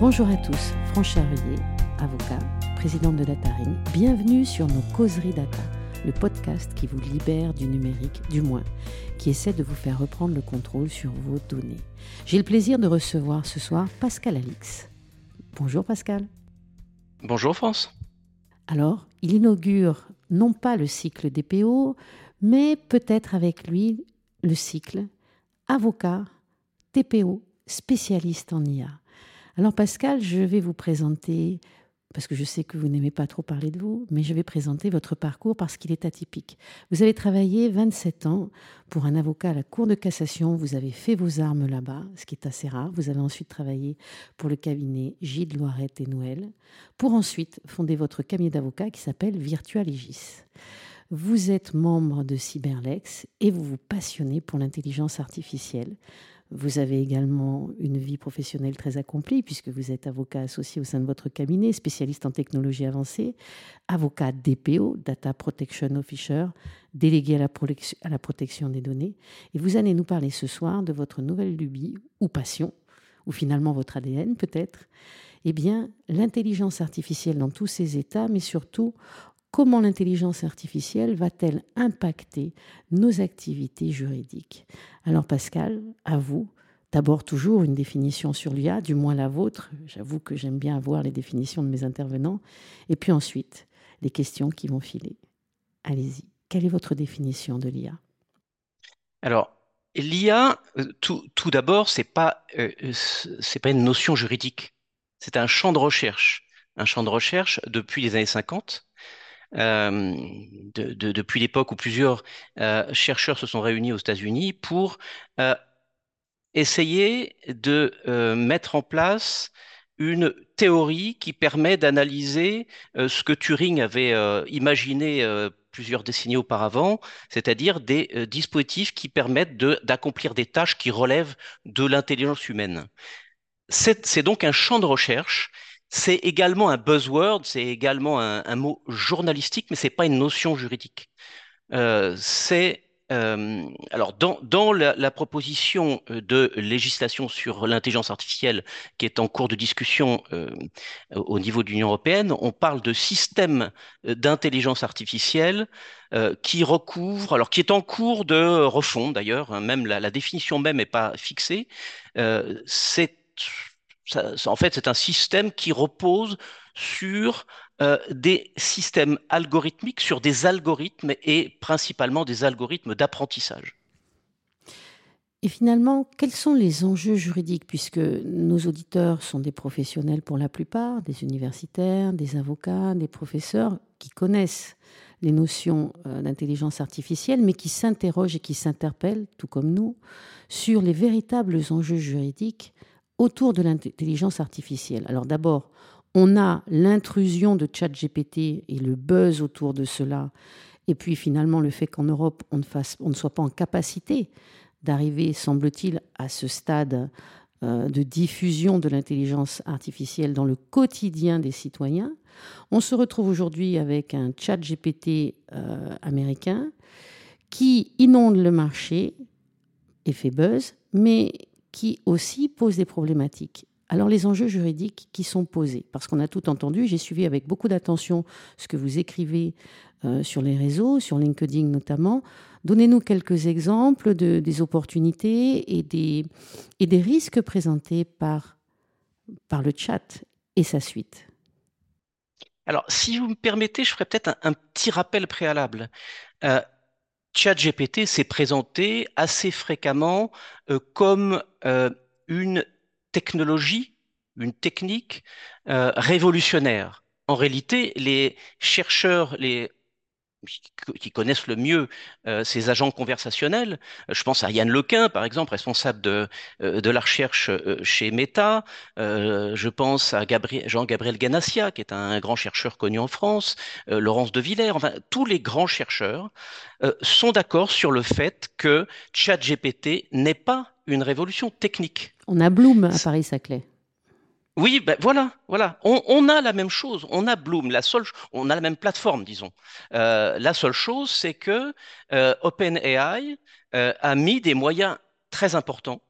Bonjour à tous, Franche Charrier, avocat, présidente de Dataring. Bienvenue sur nos causeries data, le podcast qui vous libère du numérique, du moins, qui essaie de vous faire reprendre le contrôle sur vos données. J'ai le plaisir de recevoir ce soir Pascal Alix. Bonjour Pascal. Bonjour France. Alors, il inaugure non pas le cycle DPO, mais peut-être avec lui le cycle avocat, TPO, spécialiste en IA. Alors Pascal, je vais vous présenter, parce que je sais que vous n'aimez pas trop parler de vous, mais je vais présenter votre parcours parce qu'il est atypique. Vous avez travaillé 27 ans pour un avocat à la Cour de cassation, vous avez fait vos armes là-bas, ce qui est assez rare. Vous avez ensuite travaillé pour le cabinet Gilles Loirette et Noël, pour ensuite fonder votre cabinet d'avocat qui s'appelle Virtualegis. Vous êtes membre de Cyberlex et vous vous passionnez pour l'intelligence artificielle. Vous avez également une vie professionnelle très accomplie puisque vous êtes avocat associé au sein de votre cabinet, spécialiste en technologie avancée, avocat DPO, Data Protection Officer, délégué à la, protection des données. Et vous allez nous parler ce soir de votre nouvelle lubie ou passion, ou finalement votre ADN peut-être. Eh bien, l'intelligence artificielle dans tous ses états, mais surtout comment l'intelligence artificielle va-t-elle impacter nos activités juridiques? Alors Pascal, à vous, d'abord toujours une définition sur l'IA, du moins la vôtre. J'avoue que j'aime bien avoir les définitions de mes intervenants. Et puis ensuite, les questions qui vont filer. Allez-y, quelle est votre définition de l'IA Alors, l'IA, euh, tout, d'abord, ce n'est pas, euh, pas une notion juridique. C'est un champ de recherche. Un champ de recherche depuis les années 50 euh, depuis l'époque où plusieurs euh, chercheurs se sont réunis aux États-Unis pour euh, essayer de mettre en place une théorie qui permet d'analyser ce que Turing avait imaginé plusieurs décennies auparavant, c'est-à-dire des dispositifs qui permettent d'accomplir des tâches qui relèvent de l'intelligence humaine. C'est donc un champ de recherche c'est également un buzzword, c'est également un, mot journalistique, mais c'est pas une notion juridique. Euh, c'est euh, alors dans, la, proposition de législation sur l'intelligence artificielle qui est en cours de discussion euh, au niveau de l'Union européenne, on parle de système d'intelligence artificielle qui recouvre, alors qui est en cours de refonte d'ailleurs, hein, même la, la, définition même n'est pas fixée. c'est en fait, c'est un système qui repose sur euh, des systèmes algorithmiques, sur des algorithmes et principalement des algorithmes d'apprentissage. Et finalement, quels sont les enjeux juridiques, puisque nos auditeurs sont des professionnels pour la plupart, des universitaires, des avocats, des professeurs qui connaissent les notions euh, d'intelligence artificielle, mais qui s'interrogent et qui s'interpellent, tout comme nous, sur les véritables enjeux juridiques autour de l'intelligence artificielle. Alors d'abord, on a l'intrusion de ChatGPT et le buzz autour de cela, et puis finalement le fait qu'en Europe, on ne, soit pas en capacité d'arriver, semble-t-il, à ce stade euh, de diffusion de l'intelligence artificielle dans le quotidien des citoyens. On se retrouve aujourd'hui avec un ChatGPT euh, américain qui inonde le marché et fait buzz, mais qui aussi pose des problématiques. Alors les enjeux juridiques qui sont posés, parce qu'on a tout entendu, j'ai suivi avec beaucoup d'attention ce que vous écrivez euh, sur les réseaux, sur LinkedIn notamment. Donnez-nous quelques exemples de, des opportunités et des, risques présentés par, par le chat et sa suite. Alors, si vous me permettez, je ferai peut-être un, petit rappel préalable. Euh, ChatGPT s'est présenté assez fréquemment euh, comme euh, une technologie, une technique euh, révolutionnaire. En réalité, les chercheurs, les qui connaissent le mieux euh, ces agents conversationnels. Euh, je pense à Yann Lequin, par exemple, responsable de, euh, de la recherche chez Meta. je pense à Jean-Gabriel Ganassia, qui est un, grand chercheur connu en France. Laurence de Villers. Enfin, tous les grands chercheurs sont d'accord sur le fait que ChatGPT n'est pas une révolution technique. On a Bloom à Paris-Saclay. Oui, ben voilà, voilà. On, a la même chose. On a Bloom. La seule, on a la même plateforme, disons. Euh, la seule chose, c'est que euh, OpenAI euh, a mis des moyens très importants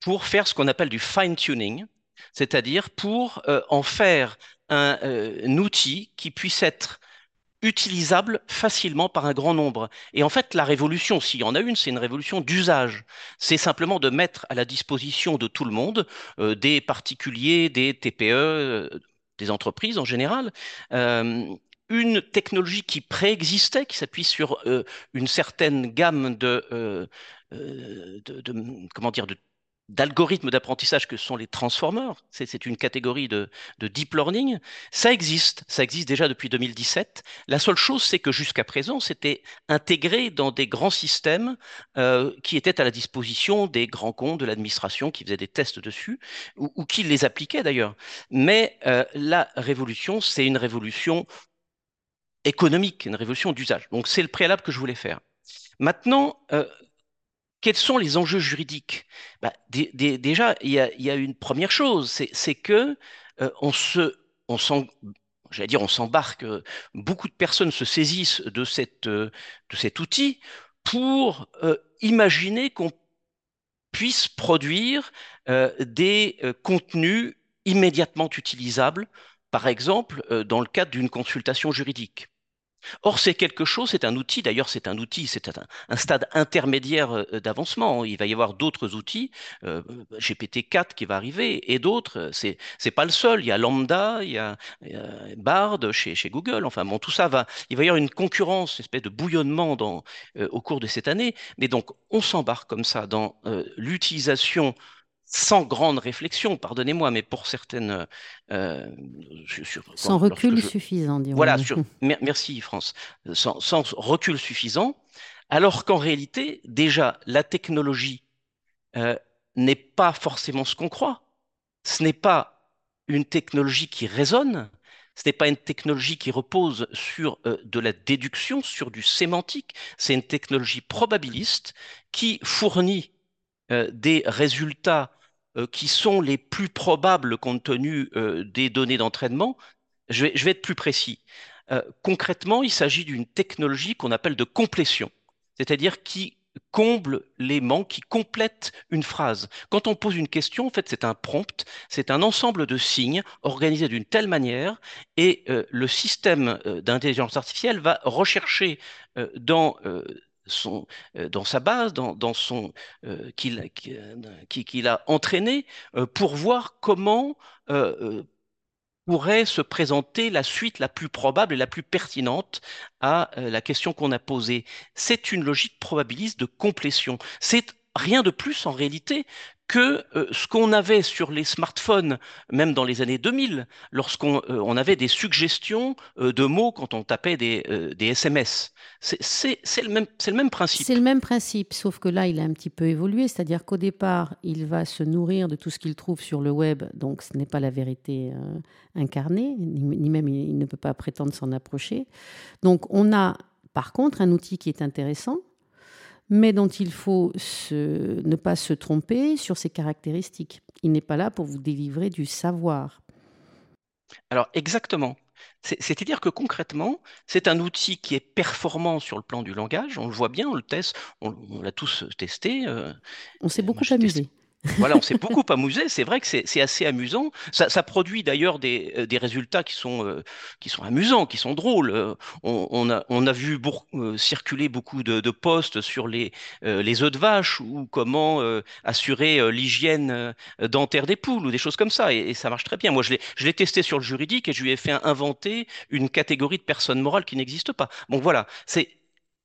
pour faire ce qu'on appelle du fine tuning. c'est-à-dire pour en faire un, un, outil qui puisse être utilisable facilement par un grand nombre. Et en fait, la révolution, s'il y en a une, c'est une révolution d'usage. C'est simplement de mettre à la disposition de tout le monde, euh, des particuliers, des TPE, euh, des entreprises en général, euh, une technologie qui préexistait, qui s'appuie sur une certaine gamme de, de, de, comment dire, de d'algorithmes d'apprentissage que sont les transformers, c'est une catégorie de, deep learning, ça existe, ça existe déjà depuis 2017. La seule chose, c'est que jusqu'à présent, c'était intégré dans des grands systèmes euh, qui étaient à la disposition des grands comptes de l'administration qui faisaient des tests dessus, ou, qui les appliquaient d'ailleurs. Mais euh, la révolution, c'est une révolution économique, une révolution d'usage. Donc c'est le préalable que je voulais faire. Maintenant, euh, quels sont les enjeux juridiques? Bah, Déjà, il y, a, une première chose, c'est que euh, on s'embarque. Euh, beaucoup de personnes se saisissent de, euh, de cet outil pour imaginer qu'on puisse produire des contenus immédiatement utilisables, par exemple dans le cadre d'une consultation juridique. Or, c'est quelque chose, c'est un outil, d'ailleurs c'est un outil, c'est un, stade intermédiaire euh, d'avancement. Il va y avoir d'autres outils, euh, GPT-4 qui va arriver, et d'autres, c'est n'est pas le seul. Il y a Lambda, il y a, Bard chez, Google, enfin bon, tout ça va, il va y avoir une concurrence, une espèce de bouillonnement euh, au cours de cette année. Mais donc, on s'embarque comme ça dans l'utilisation sans grande réflexion, pardonnez-moi, mais pour certaines... Euh, sans recul suffisant, disons. Voilà, merci France. Sans, recul suffisant, alors qu'en réalité, déjà, la technologie euh, n'est pas forcément ce qu'on croit. Ce n'est pas une technologie qui résonne, ce n'est pas une technologie qui repose sur euh, de la déduction, sur du sémantique, c'est une technologie probabiliste qui fournit des résultats euh, qui sont les plus probables compte tenu euh, des données d'entraînement. Je vais, être plus précis. Euh, concrètement, il s'agit d'une technologie qu'on appelle de complétion, c'est-à-dire qui comble les manques, qui complète une phrase. Quand on pose une question, en fait, c'est un prompt, c'est un ensemble de signes organisés d'une telle manière, et le système d'intelligence artificielle va rechercher dans son, euh, dans sa base, dans, son euh, qu'il a entraîné euh, pour voir comment pourrait se présenter la suite la plus probable et la plus pertinente à la question qu'on a posée. C'est une logique probabiliste de complétion. C'est rien de plus en réalité que euh, ce qu'on avait sur les smartphones, même dans les années 2000, lorsqu'on euh, avait des suggestions euh, de mots quand on tapait des, SMS. C'est le même principe. C'est le même principe, sauf que là, il a un petit peu évolué, c'est-à-dire qu'au départ, il va se nourrir de tout ce qu'il trouve sur le web, donc ce n'est pas la vérité incarnée, ni même il ne peut pas prétendre s'en approcher. Donc on a par contre un outil qui est intéressant, mais dont il faut ne pas se tromper sur ses caractéristiques. Il n'est pas là pour vous délivrer du savoir. Alors exactement. C'est-à-dire que concrètement, c'est un outil qui est performant sur le plan du langage. On le voit bien, on le teste, on, l'a tous testé. Euh, on s'est beaucoup amusé. Voilà, on s'est beaucoup amusé. C'est vrai que c'est assez amusant. Ça, produit d'ailleurs des, euh, des, résultats qui sont, euh, qui sont amusants, qui sont drôles. Euh, on, a, on a, vu circuler beaucoup de, de, posts sur les, les œufs de vache ou comment assurer l'hygiène dentaire des poules ou des choses comme ça. Et, ça marche très bien. Moi, je l'ai testé sur le juridique et je lui ai fait inventer une catégorie de personnes morales qui n'existe pas. Bon, voilà. C'est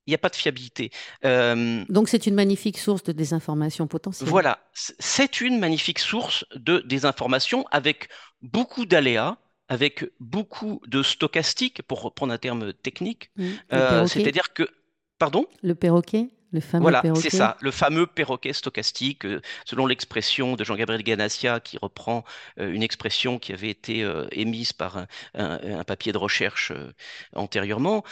il n'y a pas de fiabilité. Euh, Donc c'est une magnifique source de désinformation potentielle. Voilà, c'est une magnifique source de désinformation avec beaucoup d'aléas, avec beaucoup de stochastique, pour reprendre un terme technique. Mmh. Euh, c'est-à-dire que... Pardon? Le perroquet? Voilà, c'est ça, le fameux perroquet stochastique, euh, selon l'expression de Jean-Gabriel Ganassia, qui reprend euh, une expression qui avait été euh, émise par un, papier de recherche antérieurement.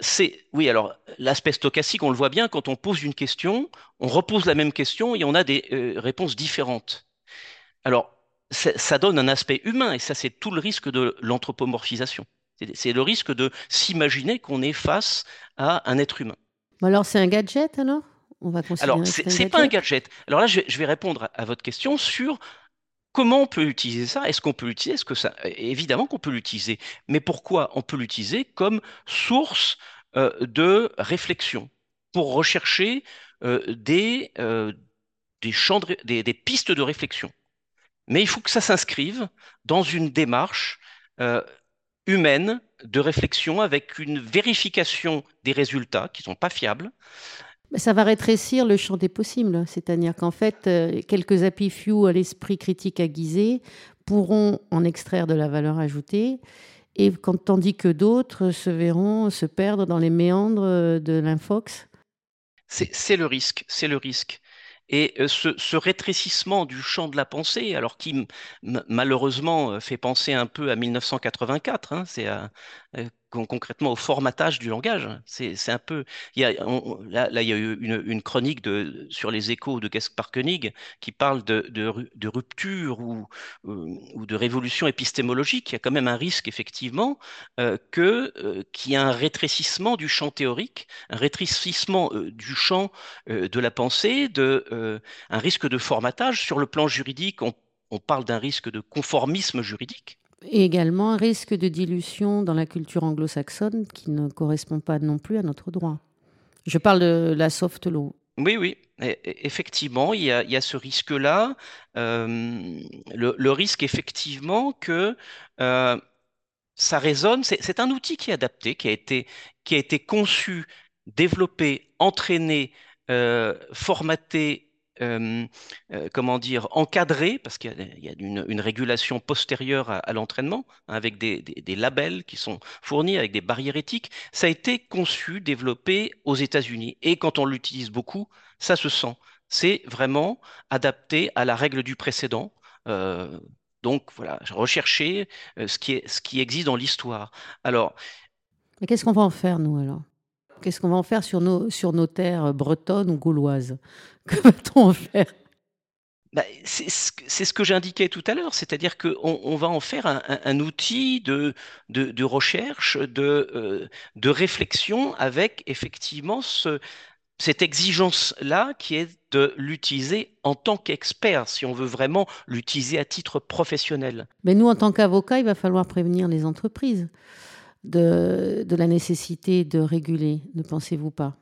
c'est, oui, alors l'aspect stochastique, on le voit bien, quand on pose une question, on repose la même question et on a des réponses différentes. Alors, ça donne un aspect humain et ça, c'est tout le risque de l'anthropomorphisation. C'est le risque de s'imaginer qu'on est face à un être humain alors, c'est un gadget alors? On va Alors, c'est pas un gadget. Alors là, je vais, répondre à, votre question sur comment on peut utiliser ça Est-ce qu'on peut l'utiliser? Est-ce que ça Évidemment qu'on peut l'utiliser. Mais pourquoi On peut l'utiliser comme source euh, de réflexion? Pour rechercher euh, des, euh, des, champs des, des, pistes de réflexion. Mais il faut que ça s'inscrive dans une démarche humaine de réflexion avec une vérification des résultats qui ne sont pas fiables. Ça va rétrécir le champ des possibles, c'est-à-dire qu'en fait, euh, quelques happy few à l'esprit critique aiguisé pourront en extraire de la valeur ajoutée, et quand, tandis que d'autres se verront se perdre dans les méandres de l'infox. C'est le risque, c'est le risque. Et ce, rétrécissement du champ de la pensée, alors qui malheureusement fait penser un peu à 1984, hein, c'est concrètement au formatage du langage. C'est un peu. Là, il y a eu une, chronique sur les échos de Parkenig qui parle de, rupture ou, euh, de révolution épistémologique. Il y a quand même un risque, effectivement, euh, euh, qu'il y ait un rétrécissement du champ théorique, un rétrécissement euh, du champ de la pensée, un risque de formatage. Sur le plan juridique, on parle d'un risque de conformisme juridique. Et également un risque de dilution dans la culture anglo-saxonne qui ne correspond pas non plus à notre droit. Je parle de la soft law. Oui, oui, effectivement, il y a, il y a ce risque-là. Euh, le, le, risque, effectivement, que euh, ça résonne. C'est un outil qui est adapté, qui a été, qui a été conçu, développé, entraîné, euh, formaté comment dire, encadré, parce qu'il y a, une, régulation postérieure à, l'entraînement, hein, avec des, labels qui sont fournis, avec des barrières éthiques. Ça a été conçu, développé aux États-Unis. Et quand on l'utilise beaucoup, ça se sent. C'est vraiment adapté à la règle du précédent. Donc voilà, rechercher ce, qui existe dans l'histoire. Alors. Mais qu'est-ce qu'on va en faire, nous, alors? Qu'est-ce qu'on va en faire sur nos terres bretonnes ou gauloises? Que va-t-on en faire? Bah, c'est ce que j'indiquais tout à l'heure, c'est-à-dire qu'on on va en faire un, un, outil de, de, de, recherche, de, euh, de réflexion avec effectivement ce, cette exigence-là qui est de l'utiliser en tant qu'expert, si on veut vraiment l'utiliser à titre professionnel. Mais nous, en tant qu'avocats, il va falloir prévenir les entreprises de, de la nécessité de réguler, ne pensez-vous pas?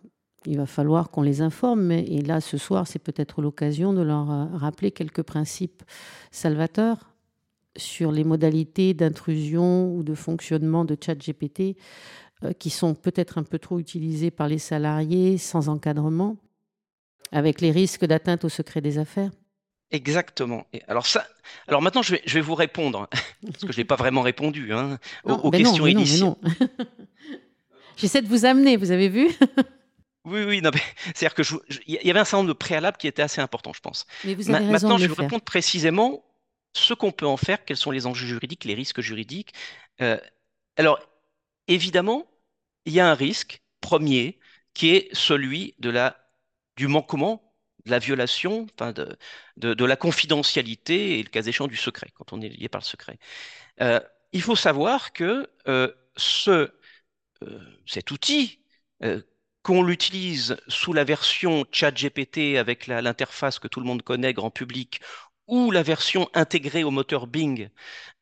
Il va falloir qu'on les informe. Et là, ce soir, c'est peut-être l'occasion de leur euh, rappeler quelques principes salvateurs sur les modalités d'intrusion ou de fonctionnement de ChatGPT euh, qui sont peut-être un peu trop utilisés par les salariés sans encadrement, avec les risques d'atteinte au secret des affaires. Exactement. Et alors ça, alors maintenant je vais, je vais vous répondre parce que je n'ai pas vraiment répondu hein, aux, ben questions initiales. J'essaie de vous amener, vous avez vu? Oui, oui, non, c'est-à-dire que il y avait un certain nombre de préalables qui étaient assez importants, je pense. Mais vous avez raison maintenant, je vais vous répondre précisément ce qu'on peut en faire, quels sont les enjeux juridiques, les risques juridiques. Euh, alors, évidemment, il y a un risque premier qui est celui de la du manquement de la violation, enfin de, de, de, la confidentialité et le cas échéant du secret, quand on est lié par le secret. Euh, il faut savoir que euh, ce, cet outil, qu'on l'utilise sous la version ChatGPT avec l'interface que tout le monde connaît, grand public, ou la version intégrée au moteur Bing,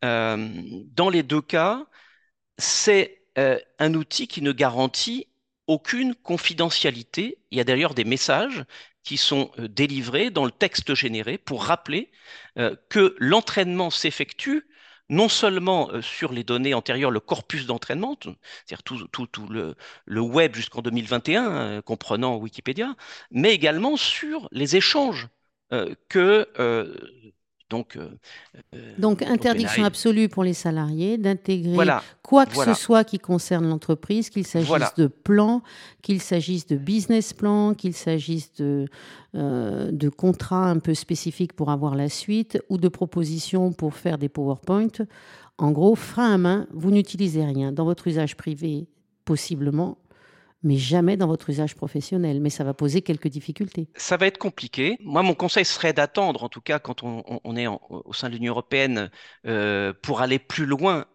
euh, dans les deux cas, c'est euh, un outil qui ne garantit aucune confidentialité. Il y a d'ailleurs des messages qui sont euh, délivrés dans le texte généré pour rappeler que l'entraînement s'effectue non seulement euh, sur les données antérieures, le corpus d'entraînement, c'est-à-dire tout, le, le web jusqu'en 2021, comprenant Wikipédia, mais également sur les échanges que donc, euh, euh, donc interdiction absolue pour les salariés d'intégrer quoi que ce soit qui concerne l'entreprise, qu'il s'agisse de plan, qu'il s'agisse de business plan, qu'il s'agisse de, euh, de contrats un peu spécifiques pour avoir la suite ou de propositions pour faire des PowerPoint. En gros, frein à main, vous n'utilisez rien. Dans votre usage privé, possiblement, mais jamais dans votre usage professionnel. Mais ça va poser quelques difficultés. Ça va être compliqué. Moi, mon conseil serait d'attendre, en tout cas quand on, est au sein de l'Union européenne, euh, pour aller plus loin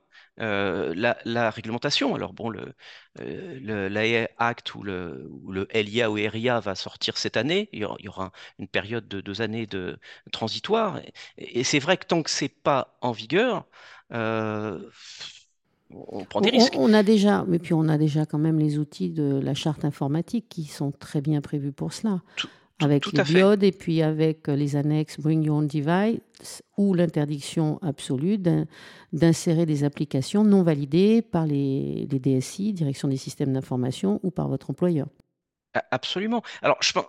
euh, la, réglementation. Alors bon, le, euh, le- Act ou le, ou le LIA ou RIA va sortir cette année. Il y aura, une période de deux années de transitoire. Et, et c'est vrai que tant que c'est pas en vigueur, euh, on prend des On, risques. on a déjà, mais puis on a déjà quand même les outils de la charte informatique qui sont très bien prévus pour cela, Tout, tout, avec tout les fait. diodes et puis avec euh, les annexes Bring Your Own Device ou l'interdiction absolue d'in- d'insérer des applications non validées par les, les DSI, Direction des systèmes d'information, ou par votre employeur. Absolument. Alors, je pense,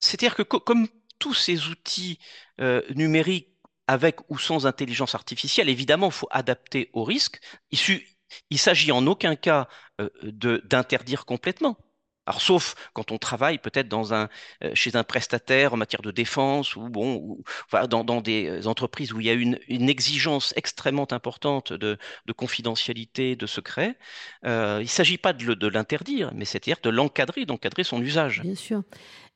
c'est-à-dire que co- comme tous ces outils euh, numériques avec ou sans intelligence artificielle, évidemment, il faut adapter au risque. Il il s'agit en aucun cas euh, d'interdire complètement. Alors, sauf quand on travaille peut-être euh, chez un prestataire en matière de défense ou bon, dans, des entreprises où il y a une, exigence extrêmement importante de, de confidentialité, de secret. Euh, il ne s'agit pas de l'interdire, mais c'est-à-dire de l'encadrer, d'encadrer son usage. Bien sûr.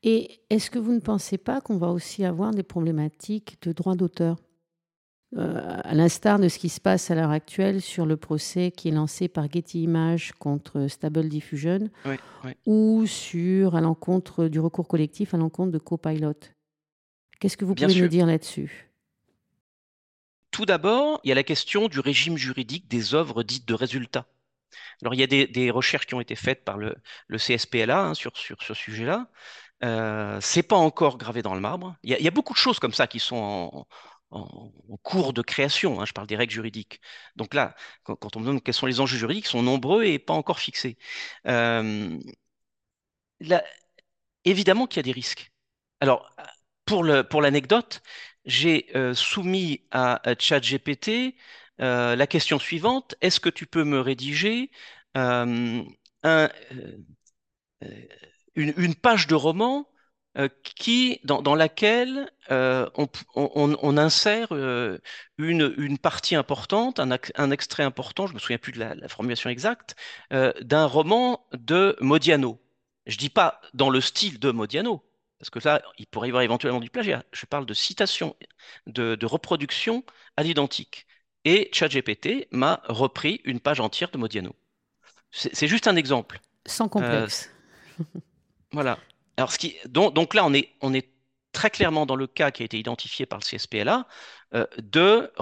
Et est-ce que vous ne pensez pas qu'on va aussi avoir des problématiques de droit d'auteur? Euh, à l'instar de ce qui se passe à l'heure actuelle sur le procès qui est lancé par Getty Images contre Stable Diffusion Oui, oui. ou sur à l'encontre du recours collectif à l'encontre de Copilot. Qu'est-ce que vous Bien pouvez nous dire là-dessus? Tout d'abord, il y a la question du régime juridique des œuvres dites de résultat. Alors, il y a des, des recherches qui ont été faites par le, le CSPLA hein, sur, sur ce sujet-là. Euh, c'est pas encore gravé dans le marbre. Il y y a beaucoup de choses comme ça qui sont en, en- cours de création. hein, je parle des règles juridiques. Donc là, quand, on me demande quels sont les enjeux juridiques, ils sont nombreux et pas encore fixés. Euh, évidemment qu'il y a des risques. Alors, pour l'anecdote, j'ai euh, soumis à, ChatGPT euh, la question suivante. Est-ce que tu peux me rédiger un, une, page de roman qui, dans, dans laquelle euh, on, insère euh, une, une partie importante, un, extrait important, je me souviens plus de la, la formulation exacte, euh, d'un roman de Modiano. Je dis pas dans le style de Modiano, parce que là, il pourrait y avoir éventuellement du plagiat. Je parle de citation, de, de reproduction à l'identique. Et ChatGPT m'a repris une page entière de Modiano. C'est juste un exemple. Sans Euh, complexe. voilà. Alors, donc, là, on est, très clairement dans le cas qui a été identifié par le CSPLA euh, de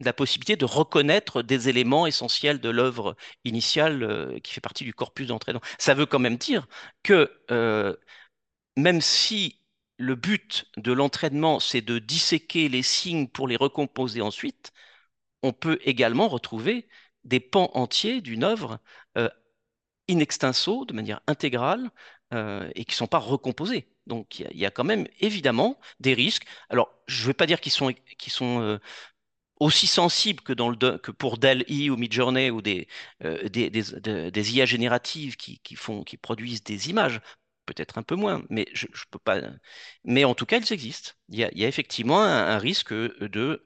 la possibilité de reconnaître des éléments essentiels de l'œuvre initiale euh, qui fait partie du corpus d'entraînement. Ça veut quand même dire que euh, même si le but de l'entraînement, c'est de disséquer les signes pour les recomposer ensuite, on peut également retrouver des pans entiers d'une œuvre in extenso, de manière intégrale, euh, et qui ne sont pas recomposés. Donc il y, a quand même évidemment des risques. Alors, je ne vais pas dire qu'ils sont, euh, aussi sensibles que, dans le, que ou Midjourney ou des, euh, IA génératives qui, produisent des images. Peut-être un peu moins, mais je, je peux pas. Mais en tout cas, ils existent. Il y a, effectivement un, risque de,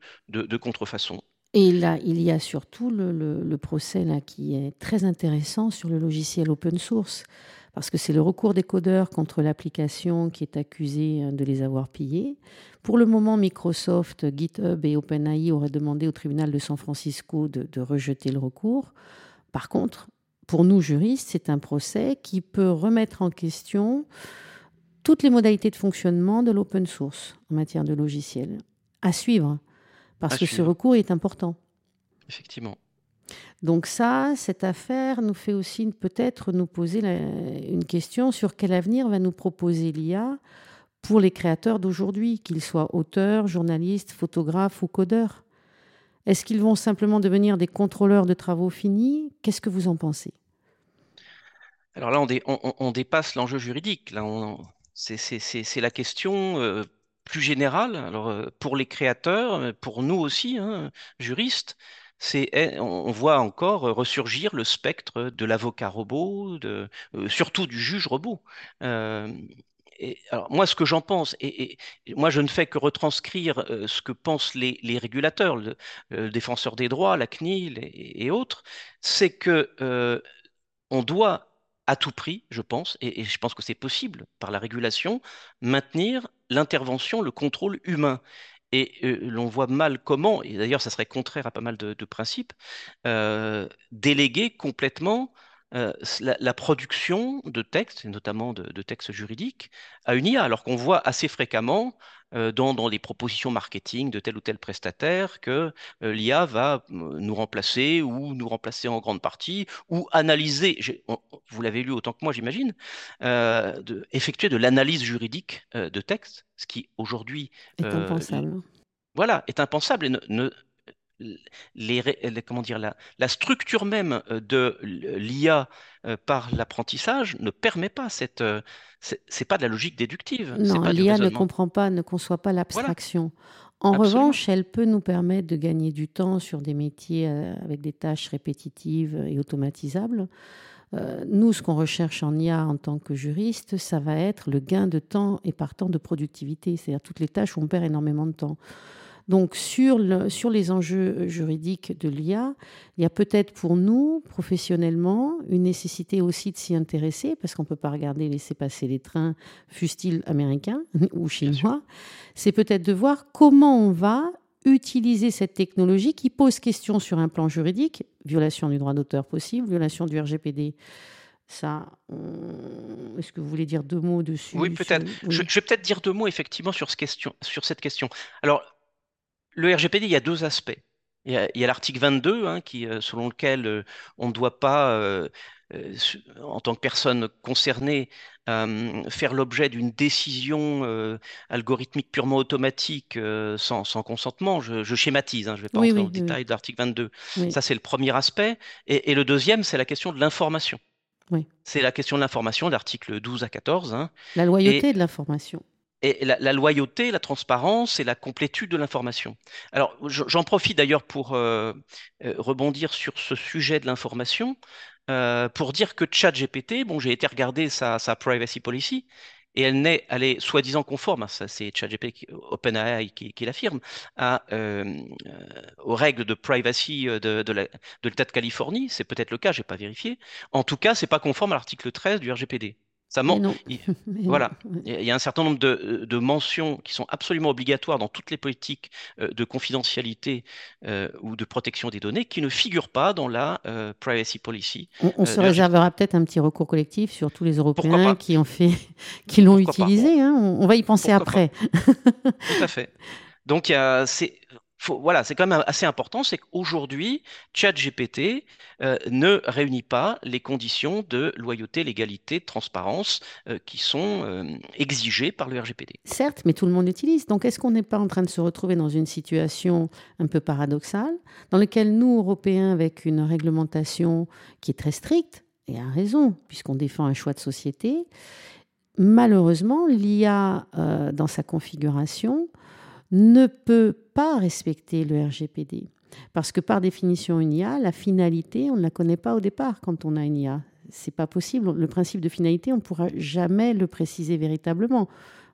contrefaçon. Et là, il y a surtout le, procès qui est très intéressant sur le logiciel open source, parce que c'est le recours des codeurs contre l'application qui est accusée hein, de les avoir pillés. Pour le moment, Microsoft, GitHub et OpenAI auraient demandé au tribunal de San Francisco de, de rejeter le recours. Par contre, pour nous juristes, c'est un procès qui peut remettre en question toutes les modalités de fonctionnement de l'open source en matière de logiciel. À suivre, parce À que ce recours est important. Effectivement. Donc ça, cette affaire nous fait aussi peut-être nous poser une question sur quel avenir va nous proposer l'IA pour les créateurs d'aujourd'hui, qu'ils soient auteurs, journalistes, photographes ou codeurs. Est-ce qu'ils vont simplement devenir des contrôleurs de travaux finis? Qu'est-ce que vous en pensez? Alors là, on, dé- on- on- on dépasse l'enjeu juridique. Là, c'est la question euh, plus générale. Alors, euh, pour les créateurs, pour nous aussi, hein, juristes, eh, on voit encore ressurgir le spectre de l'avocat robot, de, euh, surtout du juge robot. Euh, alors, moi, ce que j'en pense, et, moi, je ne fais que retranscrire euh, ce que pensent les, régulateurs, le, défenseur des droits, la CNIL et, et autres, c'est que euh, on doit à tout prix, je pense, et je pense que c'est possible par la régulation, maintenir l'intervention, le contrôle humain. Et l'on voit mal comment, et d'ailleurs ça serait contraire à pas mal de, principes, déléguer complètement euh, la, production de textes, et notamment de, textes juridiques, à une IA, alors qu'on voit assez fréquemment dans, dans, les propositions marketing de tel ou tel prestataire que l'IA va nous remplacer ou nous remplacer en grande partie ou analyser, vous l'avez lu autant que moi j'imagine, effectuer de l'analyse juridique de textes, ce qui aujourd'hui est impensable. Voilà, est impensable et ne, les, comment dire, la, la, structure même euh, de l'IA euh, par l'apprentissage ne permet pas cette. Euh, c'est pas de la logique déductive. Non, l'IA ne comprend pas, ne conçoit pas l'abstraction. En revanche, elle peut nous permettre de gagner du temps sur des métiers avec des tâches répétitives et automatisables. nous, ce qu'on recherche en IA en tant que juriste, ça va être le gain de temps et partant de productivité, c'est-à-dire toutes les tâches où on perd énormément de temps. Donc sur, sur les enjeux juridiques de l'IA, il y a peut-être pour nous, professionnellement, une nécessité aussi de s'y intéresser, parce qu'on ne peut pas regarder laisser passer les trains, fussent-ils américains ou chinois. C'est peut-être de voir comment on va utiliser cette technologie qui pose question sur un plan juridique, violation du droit d'auteur possible, violation du RGPD. Ça, est-ce que vous voulez dire deux mots dessus Oui, peut-être. Je, je, vais peut-être dire deux mots effectivement sur, ce question, sur cette question. Alors, le RGPD, il y a deux aspects. Il y a, l'article 22, hein, qui, euh, selon lequel euh, on ne doit pas, euh, en tant que personne concernée, faire l'objet d'une décision algorithmique purement automatique sans, consentement. Je, schématise, hein, je ne vais pas entrer dans le détail de l'article 22. Ça, c'est le premier aspect. Et, le deuxième, c'est la question de l'information. C'est la question de l'information, l'article 12 à 14. Hein. La loyauté de l'information et la, loyauté, la transparence et la complétude de l'information. Alors, j'en profite d'ailleurs pour euh, euh, rebondir sur ce sujet de l'information, euh, pour dire que ChatGPT, bon, j'ai été regarder sa, privacy policy, et elle n'est, elle est soi-disant conforme, hein, ça c'est ChatGPT, OpenAI qui, l'affirme, aux règles de privacy de, de l'État de Californie. C'est peut-être le cas, j'ai pas vérifié. En tout cas, c'est pas conforme à l'article 13 du RGPD. Ça voilà. Il y a un certain nombre de, mentions qui sont absolument obligatoires dans toutes les politiques euh, de confidentialité euh, ou de protection des données qui ne figurent pas dans la euh, privacy policy. On, se réservera peut-être un petit recours collectif sur tous les Européens qui ont fait, qui l'ont utilisé. Hein. On, va y penser après. Tout à fait. Donc, c'est voilà, c'est quand même assez important, c'est qu'aujourd'hui, ChatGPT euh, ne réunit pas les conditions de loyauté, légalité, de transparence euh, qui sont euh, exigées par le RGPD. Certes, mais tout le monde l'utilise. Donc, est-ce qu'on n'est pas en train de se retrouver dans une situation un peu paradoxale, dans laquelle nous, Européens, avec une réglementation qui est très stricte, et à raison, puisqu'on défend un choix de société, malheureusement, l'IA, dans sa configuration, ne peut pas respecter le RGPD. Parce que par définition, une IA, la finalité, on ne la connaît pas au départ quand on a une IA. C'est pas possible. Le principe de finalité, on ne pourra jamais le préciser véritablement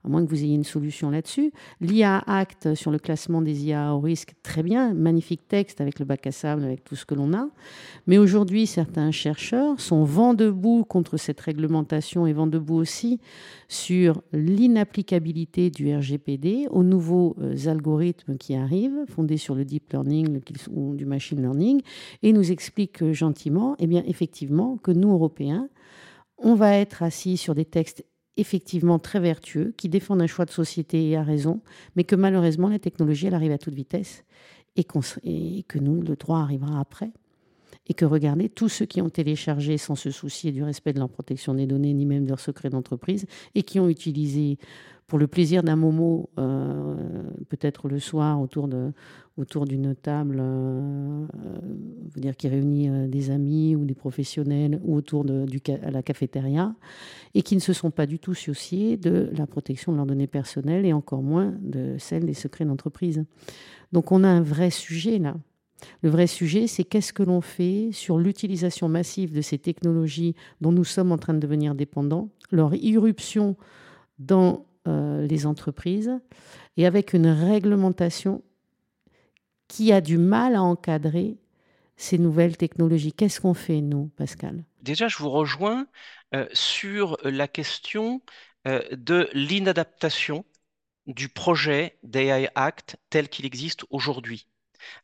à moins que vous ayez une solution là-dessus. L'IA Act sur le classement des IA au risque, très bien, magnifique texte avec le bac à sable, avec tout ce que l'on a. Mais aujourd'hui, certains chercheurs sont vent debout contre cette réglementation et vent debout aussi sur l'inapplicabilité du RGPD aux nouveaux euh, algorithmes qui arrivent, fondés sur le deep learning ou du machine learning, et nous expliquent gentiment, eh bien, effectivement, que nous, Européens, on va être assis sur des textes effectivement très vertueux, qui défendent un choix de société et à raison, mais que malheureusement la technologie elle arrive à toute vitesse et, et que nous, le droit arrivera après. Et que regardez, tous ceux qui ont téléchargé sans se soucier du respect de leur protection des données, ni même de leur secret d'entreprise, et qui ont utilisé pour le plaisir d'un momo, euh, peut-être le soir autour autour d'une table, euh, euh dire qui réunit des amis ou des professionnels ou autour de du à la cafétéria, et qui ne se sont pas du tout souciés de la protection de leurs données personnelles et encore moins de celle des secrets d'entreprise. Donc on a un vrai sujet là. Le vrai sujet, c'est qu'est-ce que l'on fait sur l'utilisation massive de ces technologies dont nous sommes en train de devenir dépendants, leur irruption dans euh, les entreprises et avec une réglementation qui a du mal à encadrer ces nouvelles technologies. Qu'est-ce qu'on fait, nous, Pascal? Déjà, je vous rejoins euh, sur la question euh, de l'inadaptation du projet d'AI Act tel qu'il existe aujourd'hui.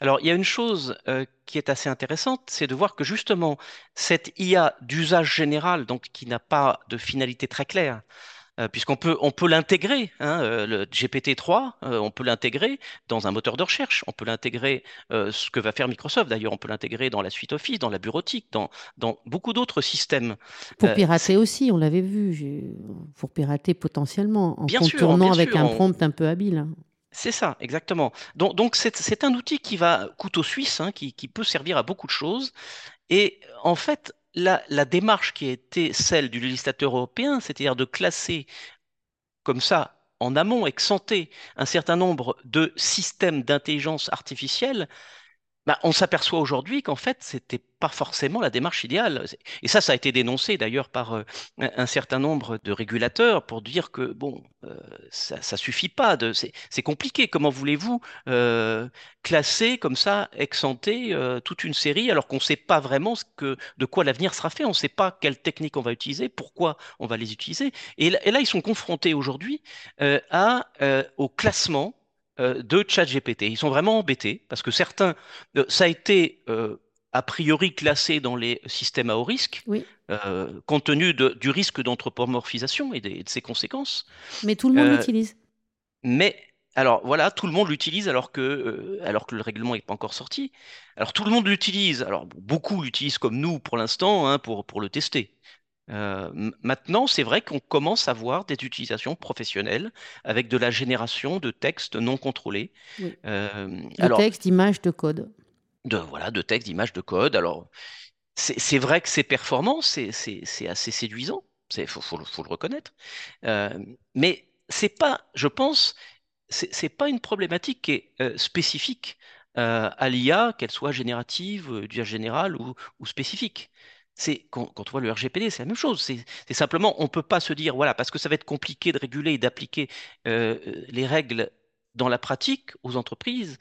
Alors, il y a une chose euh, qui est assez intéressante, c'est de voir que justement, cette IA d'usage général, donc qui n'a pas de finalité très claire, euh, puisqu'on peut, on peut l'intégrer, hein, euh, le GPT-3, on peut l'intégrer dans un moteur de recherche, on peut l'intégrer, ce que va faire Microsoft d'ailleurs, on peut l'intégrer dans la suite Office, dans la bureautique, dans, dans beaucoup d'autres systèmes. Pour pirater aussi, on l'avait vu, pour pirater potentiellement, en bien contournant avec un prompt un peu habile. C'est ça, exactement. Donc, c'est un outil qui va couteau suisse, hein, qui, peut servir à beaucoup de choses. Et en fait, la, démarche qui a été celle du législateur européen, c'est-à-dire de classer comme ça, en amont, ex un certain nombre de systèmes d'intelligence artificielle, bah, on s'aperçoit aujourd'hui qu'en fait, c'était pas forcément la démarche idéale. Et ça, ça a été dénoncé d'ailleurs par euh, un certain nombre de régulateurs pour dire que bon, euh, ça, ça suffit pas. De, c'est compliqué. Comment voulez-vous euh, classer comme ça, ex toute une série alors qu'on ne sait pas vraiment ce que, de quoi l'avenir sera fait? On ne sait pas quelle technique on va utiliser, pourquoi on va les utiliser. Et, et là, ils sont confrontés aujourd'hui à au classement de ChatGPT. Ils sont vraiment embêtés parce que certains, euh, ça a été euh, a priori classé dans les systèmes à haut risque, compte tenu du risque d'anthropomorphisation et, de ses conséquences. Mais tout le monde l'utilise. Mais alors voilà, tout le monde l'utilise alors que, alors que le règlement n'est pas encore sorti. Alors tout le monde l'utilise. Alors beaucoup l'utilisent comme nous pour l'instant hein, pour, pour le tester. Euh, maintenant, c'est vrai qu'on commence à voir des utilisations professionnelles avec de la génération de textes non contrôlés. Euh, de textes, d'images, de code. De, voilà, de textes, d'images, de code. Alors, c'est vrai que c'est performant, c'est assez séduisant, il faut, faut, le reconnaître. Euh, mais c'est pas, je pense, c'est pas une problématique qui est euh, spécifique à l'IA, qu'elle soit générative, du général ou, ou spécifique quand, on voit le RGPD, c'est la même chose. C'est simplement, on ne peut pas se dire, voilà, parce que ça va être compliqué de réguler et d'appliquer euh, les règles dans la pratique aux entreprises,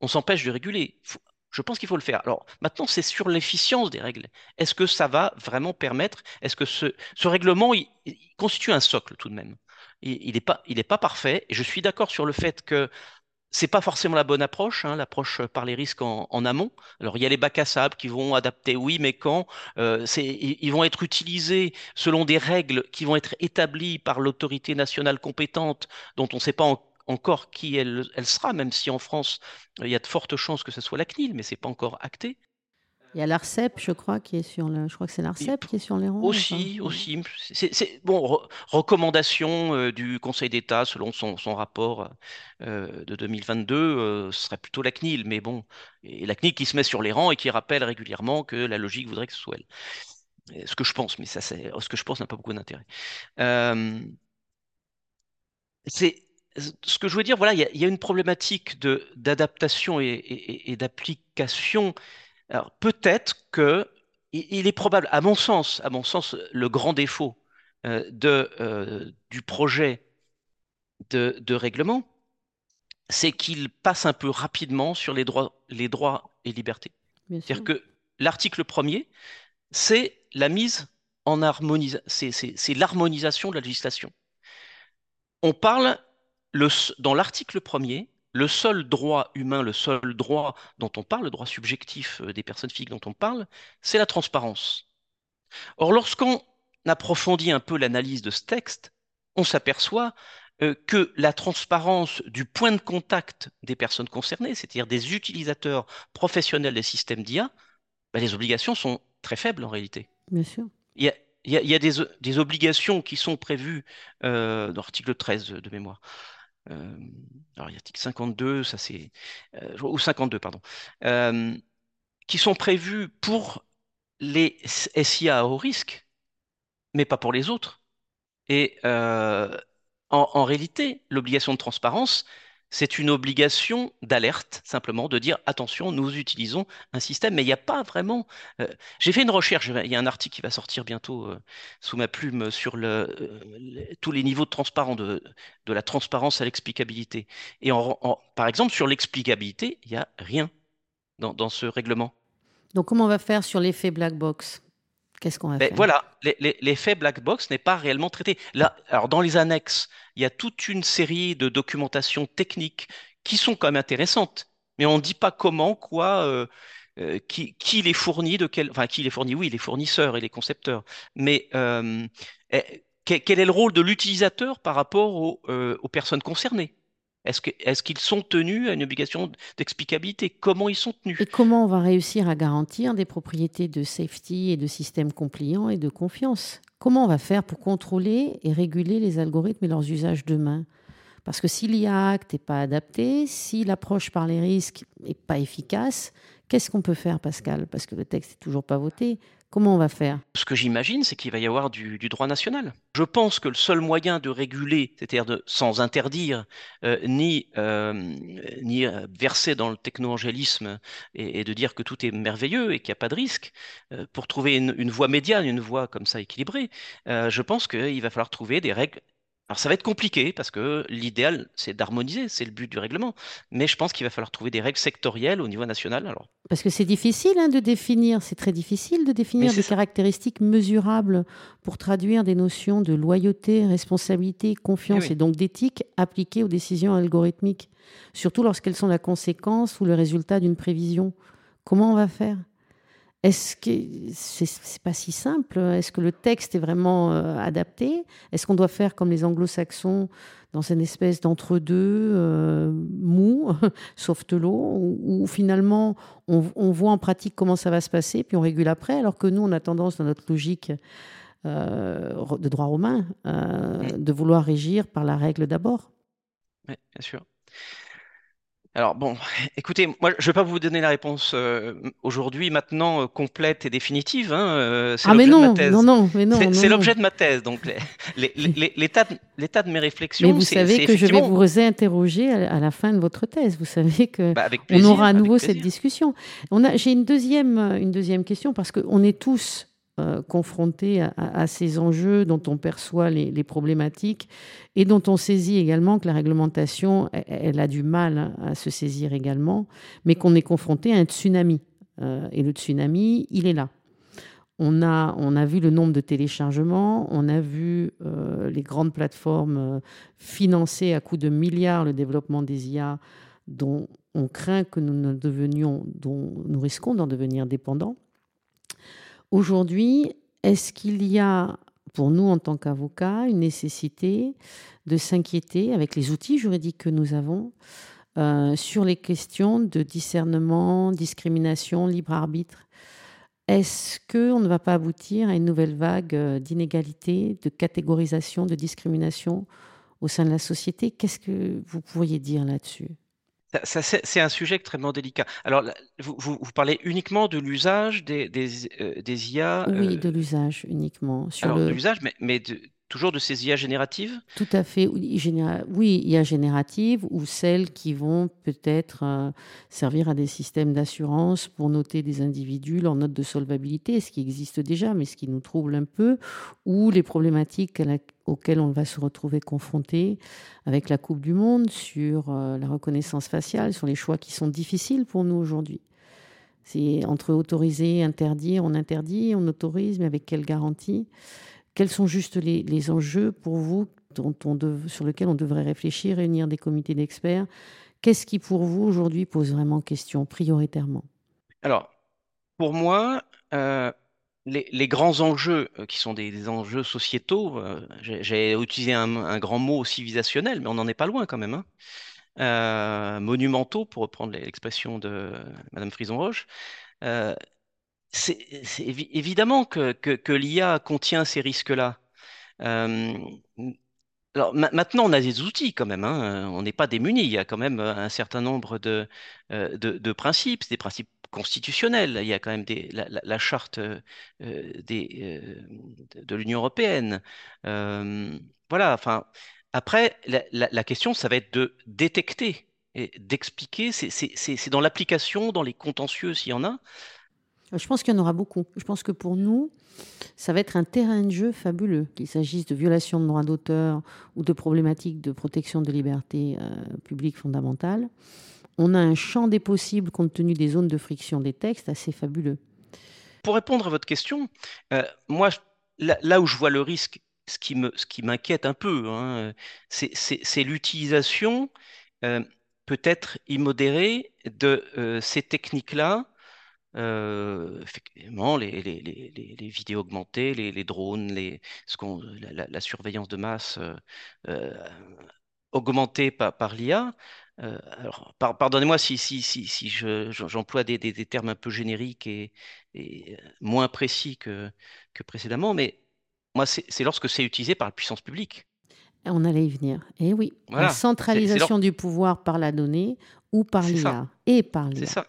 on s'empêche de réguler. je pense qu'il faut le faire. Alors maintenant, c'est sur l'efficience des règles. Est-ce que ça va vraiment permettre Est-ce que ce, règlement il, constitue un socle tout de même? Il n'est pas, pas parfait. Et je suis d'accord sur le fait que c'est pas forcément la bonne approche, hein, l'approche par les risques en, amont. Alors il y a les bacs à sable qui vont adapter, oui, mais quand euh, ils vont être utilisés selon des règles qui vont être établies par l'autorité nationale compétente, dont on ne sait pas encore qui elle, elle, sera, même si en France il y a de fortes chances que ce soit la CNIL, mais c'est pas encore acté. Il y a l'ARCEP, je crois, qui est sur le. Je crois que c'est l'ARCEP qui est sur les rangs. Aussi, aussi. C'est bon. recommandation euh, du Conseil d'État selon son, rapport euh, de 2022, euh, ce serait plutôt la CNIL, mais bon, et la CNIL qui se met sur les rangs et qui rappelle régulièrement que la logique voudrait que ce soit elle. Ce que je pense, mais ça, c'est ce que je pense n'a pas beaucoup d'intérêt. c'est ce que je veux dire. Voilà, il y, a une problématique d'adaptation et d'application alors peut-être que il est probable, à mon sens, à mon sens, le grand défaut euh, de, euh, du projet de, règlement, c'est qu'il passe un peu rapidement sur les droits, les droits et libertés. C'est-à-dire que l'article premier, c'est la mise en harmonisation, c'est l'harmonisation de la législation. On parle le, dans l'article premier le seul droit humain, le seul droit dont on parle, le droit subjectif euh, des personnes physiques dont on parle, c'est la transparence. Or, lorsqu'on approfondit un peu l'analyse de ce texte, on s'aperçoit euh, que la transparence du point de contact des personnes concernées, c'est-à-dire des utilisateurs professionnels des systèmes d'IA, ben, les obligations sont très faibles en réalité. Bien sûr. Il y a, des, obligations qui sont prévues euh, dans l'article 13 de mémoire, alors il y a article 52, ça c'est, euh, ou 52, pardon, euh, qui sont prévus pour les SIA à haut risque, mais pas pour les autres. Et en, réalité, l'obligation de transparence, c'est une obligation d'alerte, simplement, de dire attention, nous utilisons un système, mais il n'y a pas vraiment. Euh, j'ai fait une recherche, il y a un article qui va sortir bientôt euh, sous ma plume sur euh, tous les niveaux de transparence, de, la transparence à l'explicabilité. Et par exemple, sur l'explicabilité, il n'y a rien dans, dans, ce règlement. Donc, comment on va faire sur l'effet black box? Qu'est-ce qu'on va Ben, faire? voilà, l'effet black box n'est pas réellement traité. Là, alors dans les annexes, il y a toute une série de documentations techniques qui sont quand même intéressantes, mais on ne dit pas comment, quoi, euh, euh, qui, qui les fournit, de quel, enfin qui les fournit, oui, les fournisseurs et les concepteurs, mais euh, eh, quel, est le rôle de l'utilisateur par rapport aux, aux personnes concernées? Est-ce qu'ils sont tenus à une obligation d'explicabilité? Comment ils sont Et tenus? comment on va réussir à garantir des propriétés de safety et de système compliant et de confiance? Comment on va faire pour contrôler et réguler les algorithmes et leurs usages demain Parce que si l'IA Act n'est pas adapté, si l'approche par les risques n'est pas efficace, qu'est-ce qu'on peut faire, Pascal? Parce que le texte n'est toujours pas voté. Comment on va faire? Ce que j'imagine, c'est qu'il va y avoir du, droit national. Je pense que le seul moyen de réguler, c'est-à-dire de, sans interdire, euh, ni, euh, euh, verser dans le techno-angélisme et, de dire que tout est merveilleux et qu'il n'y a pas de risque, pour trouver une, voie médiane, une voie comme ça équilibrée, je pense qu'il va falloir trouver des règles. Alors ça va être compliqué parce que l'idéal, c'est d'harmoniser, c'est le but du règlement. Mais je pense qu'il va falloir trouver des règles sectorielles au niveau national. Alors, Parce que c'est difficile hein, de définir, c'est très difficile de définir des ça. caractéristiques mesurables pour traduire des notions de loyauté, responsabilité, Eh confiance et oui. donc d'éthique appliquées aux décisions algorithmiques, surtout lorsqu'elles sont la conséquence ou le résultat d'une prévision. Comment on va faire? Est-ce que c'est c'est pas si simple? Est-ce que le texte est vraiment euh, adapté? Est-ce qu'on doit faire comme les anglo-saxons dans une espèce d'entre-deux euh, mou, soft law, où, où finalement on, on voit en pratique comment ça va se passer, puis on régule après, alors que nous, on a tendance, dans notre logique euh, de droit romain, euh, de vouloir régir par la règle d'abord? Ouais, bien sûr. Alors bon, écoutez, moi je ne vais pas vous donner la réponse euh, aujourd'hui, maintenant, euh, complète et définitive. hein, euh, c'est Ah mais l'objet de ma non, non, thèse. non, mais non, C'est non, c'est non. l'objet de ma thèse. Donc l'état de, mes Mais réflexions, vous c'est savez que je vais vous réinterroger à, à la fin de votre thèse. Vous savez que bah, on aura à nouveau cette discussion. On a, j'ai une deuxième, une deuxième question parce qu'on est tous euh, confrontés à, ces enjeux dont on perçoit les, problématiques et dont on saisit également que la réglementation, elle, a du mal hein, à se saisir également, mais qu'on est confronté à un tsunami. Euh, et le tsunami, il est là. On a, on a vu le nombre de téléchargements, on a vu euh, les grandes plateformes financer à coups de milliards le développement des IA dont on craint que nous ne devenions, dont nous risquons d'en devenir dépendants. Aujourd'hui, est-ce qu'il y a, pour nous en tant qu'avocats, une nécessité de s'inquiéter avec les outils juridiques que nous avons euh, sur les questions de discernement, discrimination, libre arbitre? Est-ce qu'on ne va pas aboutir à une nouvelle vague euh, d'inégalité, de catégorisation, de discrimination au sein de la société? Qu'est-ce que vous pourriez dire là-dessus? Ça- ça, c'est un sujet extrêmement délicat. Alors, là, vous, vous- vous parlez uniquement de l'usage des, des, euh, des IA, Oui, euh, de l'usage uniquement. Sur alors de l'usage, mais, mais de- toujours de ces IA génératives? Tout à fait. Oui, généra- oui, il y a générative ou celles qui vont peut-être euh, servir à des systèmes d'assurance pour noter des individus, leur note de solvabilité, ce qui existe déjà, mais ce qui nous trouble un peu, ou les problématiques auxquelles on va se retrouver confronté avec la Coupe du Monde sur euh, la reconnaissance faciale, sur les choix qui sont difficiles pour nous aujourd'hui. C'est entre autoriser, interdire, on interdit, on autorise, mais avec quelle garantie? Quels sont juste les, enjeux pour vous dont on sur lesquels on devrait réfléchir, réunir des comités d'experts? Qu'est-ce qui pour vous aujourd'hui pose vraiment question prioritairement? Alors, pour moi, euh, les, grands enjeux euh, qui sont des, enjeux sociétaux, euh, j'ai utilisé un, grand mot civilisationnel, mais on n'en est pas loin quand même, hein, monumentaux, pour reprendre l'expression de Madame Frison-Roche. C'est c'est évi- évidemment que, l'IA contient ces risques-là. Euh, alors ma- maintenant, on a des outils quand même, hein, on n'est pas démunis. Il y a quand même euh, un certain nombre de, euh, de, principes, des principes constitutionnels. Il y a quand même la, charte de l'Union européenne. Voilà, enfin, après, la, la- question, ça va être de détecter et d'expliquer. C'est dans l'application, dans les contentieux, s'il y en a. Je pense qu'il y en aura beaucoup. Je pense que pour nous, ça va être un terrain de jeu fabuleux, qu'il s'agisse de violations de droits d'auteur ou de problématiques de protection de libertés euh, publiques fondamentales. On a un champ des possibles compte tenu des zones de friction des textes assez fabuleux. Pour répondre à votre question, euh, moi, là, où je vois le risque, ce qui me, ce qui m'inquiète un peu, hein, c'est l'utilisation euh, peut-être immodérée de euh, ces techniques-là. Effectivement, les, les, les, les, vidéos augmentées, les, drones, les, ce la, la, surveillance de masse augmentée par, par l'IA, euh, alors, pardonnez-moi si, si, si, si j'emploie des, des, termes un peu génériques et, et euh, moins précis que, que, précédemment, mais moi, c'est lorsque c'est utilisé par la puissance publique. On allait y venir. Et eh oui, la centralisation du pouvoir par la donnée ou par l'IA et par l'IA. C'est ça.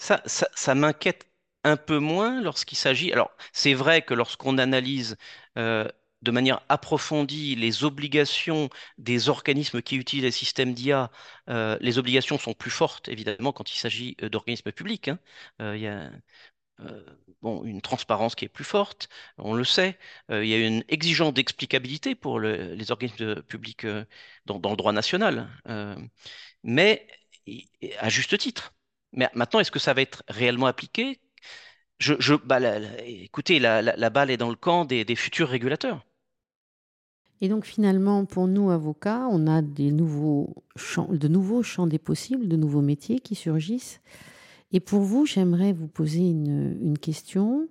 Ça, m'inquiète un peu moins lorsqu'il s'agit. Alors, c'est vrai que lorsqu'on analyse euh, de manière approfondie les obligations des organismes qui utilisent les systèmes d'IA, euh, les obligations sont plus fortes, évidemment, quand il s'agit euh, d'organismes publics. Hein. Il y a une transparence qui est plus forte, on le sait. il y a une exigence d'explicabilité pour les organismes publics dans, le droit national, mais à juste titre. Mais maintenant, est-ce que ça va être réellement appliqué? Je, bah, écoutez, la, balle est dans le camp des futurs régulateurs. Et donc finalement, pour nous, avocats, on a des nouveaux champs, de nouveaux champs des possibles, de nouveaux métiers qui surgissent. Et pour vous, j'aimerais vous poser une, question,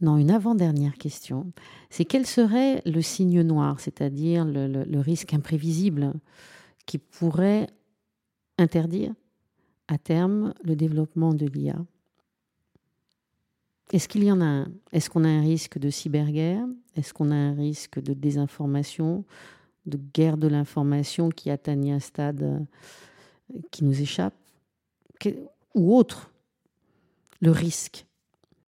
non, une avant-dernière question. C'est quel serait le signe noir, c'est-à-dire le risque imprévisible qui pourrait interdire à terme le développement de l'IA est-ce qu'il y en a un? Est-ce qu'on a un risque de cyberguerre? Est-ce qu'on a un risque de désinformation, de guerre de l'information qui atteigne un stade euh, qui nous échappe? Ou autre Le risque?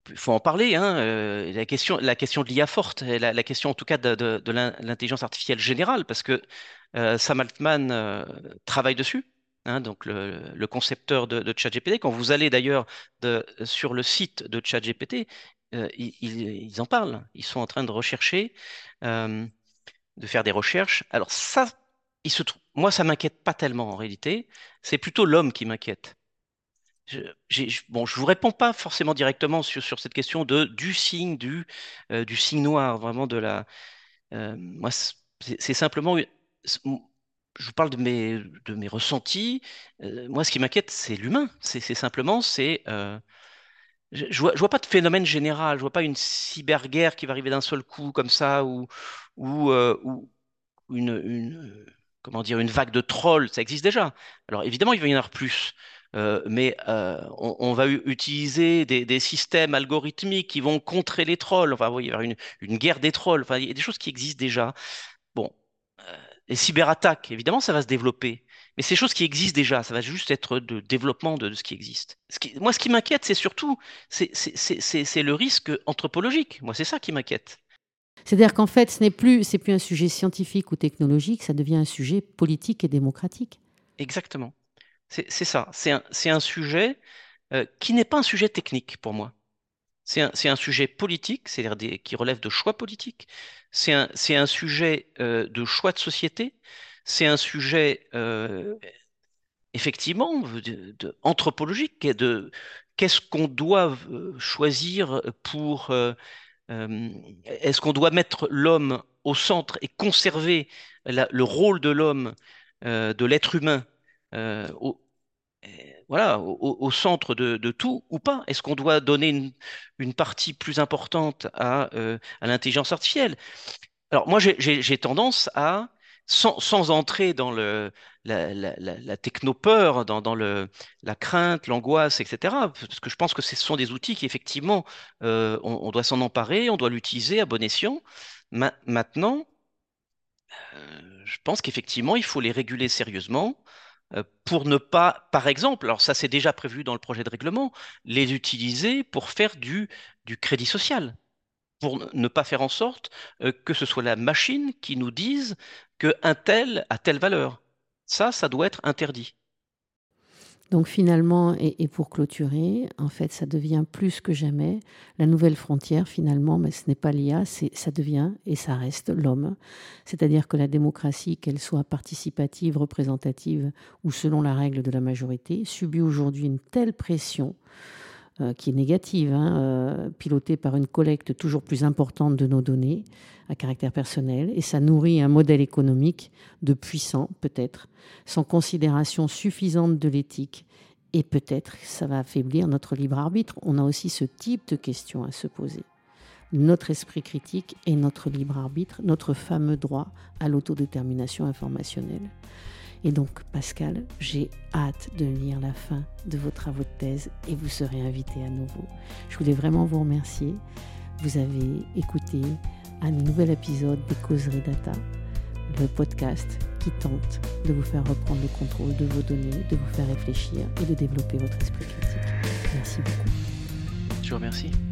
Il faut en parler. Hein. Euh, la, question, la question de l'IA forte, la, question en tout cas de, l'intelligence artificielle générale, parce que euh, Sam Altman travaille dessus. Hein, donc le, concepteur de, de, ChatGPT. Quand vous allez d'ailleurs sur le site de ChatGPT, euh, ils, en parlent. Ils sont en train de rechercher, euh, de faire des recherches. Alors ça, moi, ça m'inquiète pas tellement en réalité. C'est plutôt l'homme qui m'inquiète. Je, bon, je vous réponds pas forcément directement sur, cette question du signe euh, du signe noir, vraiment de la. moi, c'est simplement je vous parle de mes, de mes ressentis. Euh, moi, ce qui m'inquiète, c'est l'humain. C'est simplement, c'est. Euh, je, ne vois, pas de phénomène général. Je vois pas une cyberguerre qui va arriver d'un seul coup comme ça, ou, ou, euh, une, comment dire, une vague de trolls. Ça existe déjà. Alors évidemment, il va y en avoir plus. mais on, va utiliser des, des, systèmes algorithmiques qui vont contrer les trolls. Enfin, il va y avoir une, une guerre des trolls. Enfin, il y a des choses qui existent déjà. Bon, les cyberattaques, évidemment, ça va se développer. Mais ces choses qui existent déjà, ça va juste être de développement de, ce qui existe. moi, ce qui m'inquiète, c'est surtout c'est, le risque anthropologique. Moi, c'est ça qui m'inquiète. C'est-à-dire qu'en fait, ce n'est plus, c'est plus un sujet scientifique ou technologique, ça devient un sujet politique et démocratique. Exactement. C'est, ça. C'est un, un, sujet euh, qui n'est pas un sujet technique pour moi. C'est un, un, sujet politique, c'est-à-dire qui relève de choix politiques, c'est un, un, sujet euh, de choix de société, c'est un sujet euh, effectivement anthropologique, de qu'est-ce qu'on doit euh, choisir pour... Est-ce qu'on doit mettre l'homme au centre et conserver le rôle de l'homme, de l'être humain voilà, au, centre de, tout ou pas? Est-ce qu'on doit donner une, partie plus importante à, euh, à l'intelligence artificielle? Alors moi, j'ai tendance à, sans, entrer dans la, la, technopeur, dans, la crainte, l'angoisse, etc., parce que je pense que ce sont des outils qui, effectivement, euh, on, doit s'en emparer, on doit l'utiliser à bon escient. maintenant, euh, je pense qu'effectivement, il faut les réguler sérieusement. Euh, pour ne pas, par exemple, alors ça c'est déjà prévu dans le projet de règlement, les utiliser pour faire du, crédit social, pour ne pas faire en sorte euh, que ce soit la machine qui nous dise qu'un tel a telle valeur. Ça, ça doit être interdit. Donc finalement, et, pour clôturer, en fait, ça devient plus que jamais la nouvelle frontière, finalement, mais ce n'est pas l'IA, ça devient et ça reste l'homme. C'est-à-dire que la démocratie, qu'elle soit participative, représentative ou selon la règle de la majorité, subit aujourd'hui une telle pression qui est négative, hein, euh, pilotée par une collecte toujours plus importante de nos données à caractère personnel, et ça nourrit un modèle économique de puissant, peut-être, sans considération suffisante de l'éthique, et peut-être ça va affaiblir notre libre arbitre. On a aussi ce type de questions à se poser. Notre esprit critique et notre libre arbitre, notre fameux droit à l'autodétermination informationnelle. Et donc, Pascal, j'ai hâte de lire la fin de vos travaux de thèse et vous serez invité à nouveau. Je voulais vraiment vous remercier. Vous avez écouté un nouvel épisode des Causeries Data, le podcast qui tente de vous faire reprendre le contrôle de vos données, de vous faire réfléchir et de développer votre esprit critique. Merci beaucoup. Je vous remercie.